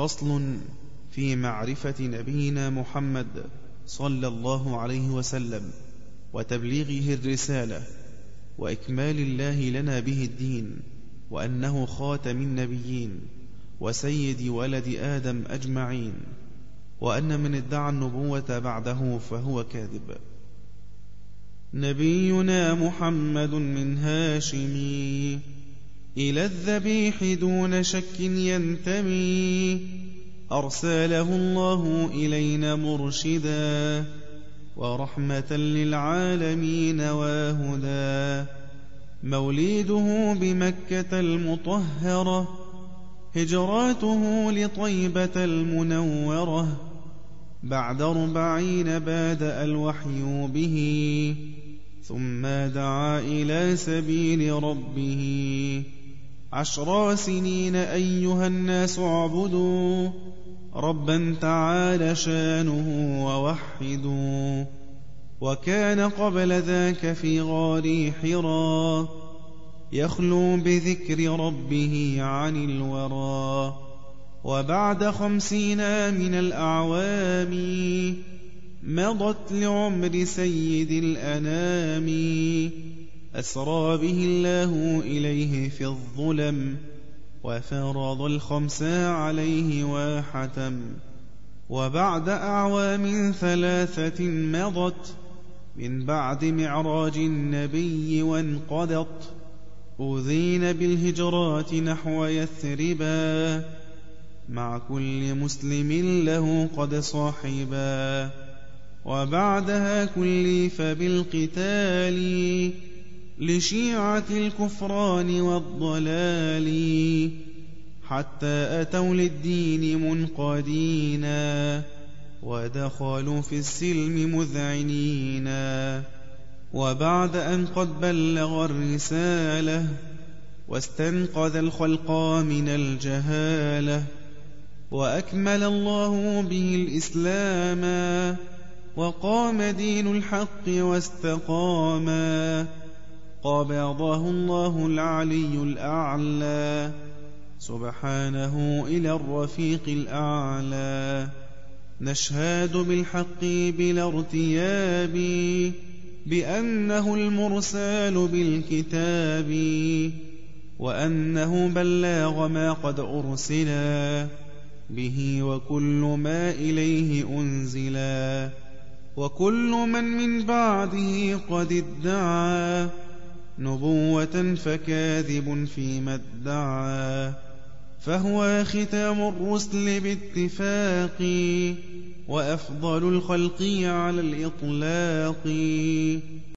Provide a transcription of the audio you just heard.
فصل في معرفة نبينا محمد صلى الله عليه وسلم وتبليغه الرسالة وإكمال الله لنا به الدين وأنه خاتم النبيين وسيد ولد آدم أجمعين وأن من ادعى النبوة بعده فهو كاذب. نبينا محمد من هاشمي. إلى الذبيح دون شك ينتمي. أرسله الله إلينا مرشدا ورحمة للعالمين واهدا موليده بمكة المطهرة هجراته لطيبة المنورة. بعد أربعين بادأ الوحي به ثم دعا إلى سبيل ربه. عشر سنين أيها الناس اعبدوا ربا تعالى شانه ووحدوا وكان قبل ذاك في غار حرا يخلو بذكر ربه عن الورى وبعد خمسين من الأعوام مضت لعمر سيد الأنام أسرى به الله إليه في الظلم وفرض الخمس عليه واحتم وبعد أعوام ثلاثة مضت من بعد معراج النبي وانقضت أوذين بالهجرات نحو يثربا مع كل مسلم له قد صاحبا وبعدها كلف بالقتال لشيعة الكفران والضلال حتى أتوا للدين منقادينا ودخلوا في السلم مذعنينا وبعد أن قد بلغ الرسالة واستنقذ الخلق من الجهالة وأكمل الله به الإسلام وقام دين الحق واستقاما قبضه الله العلي الأعلى سبحانه إلى الرفيق الأعلى نشهد بالحق بلا ارتياب بأنه المرسال بالكتاب وأنه بلغ ما قد أرسلا به وكل ما إليه أنزلا وكل من من بعده قد ادعى نبوة فكاذب فيما ادعى فهو ختام الرسل باتفاق وأفضل الخلق على الإطلاق.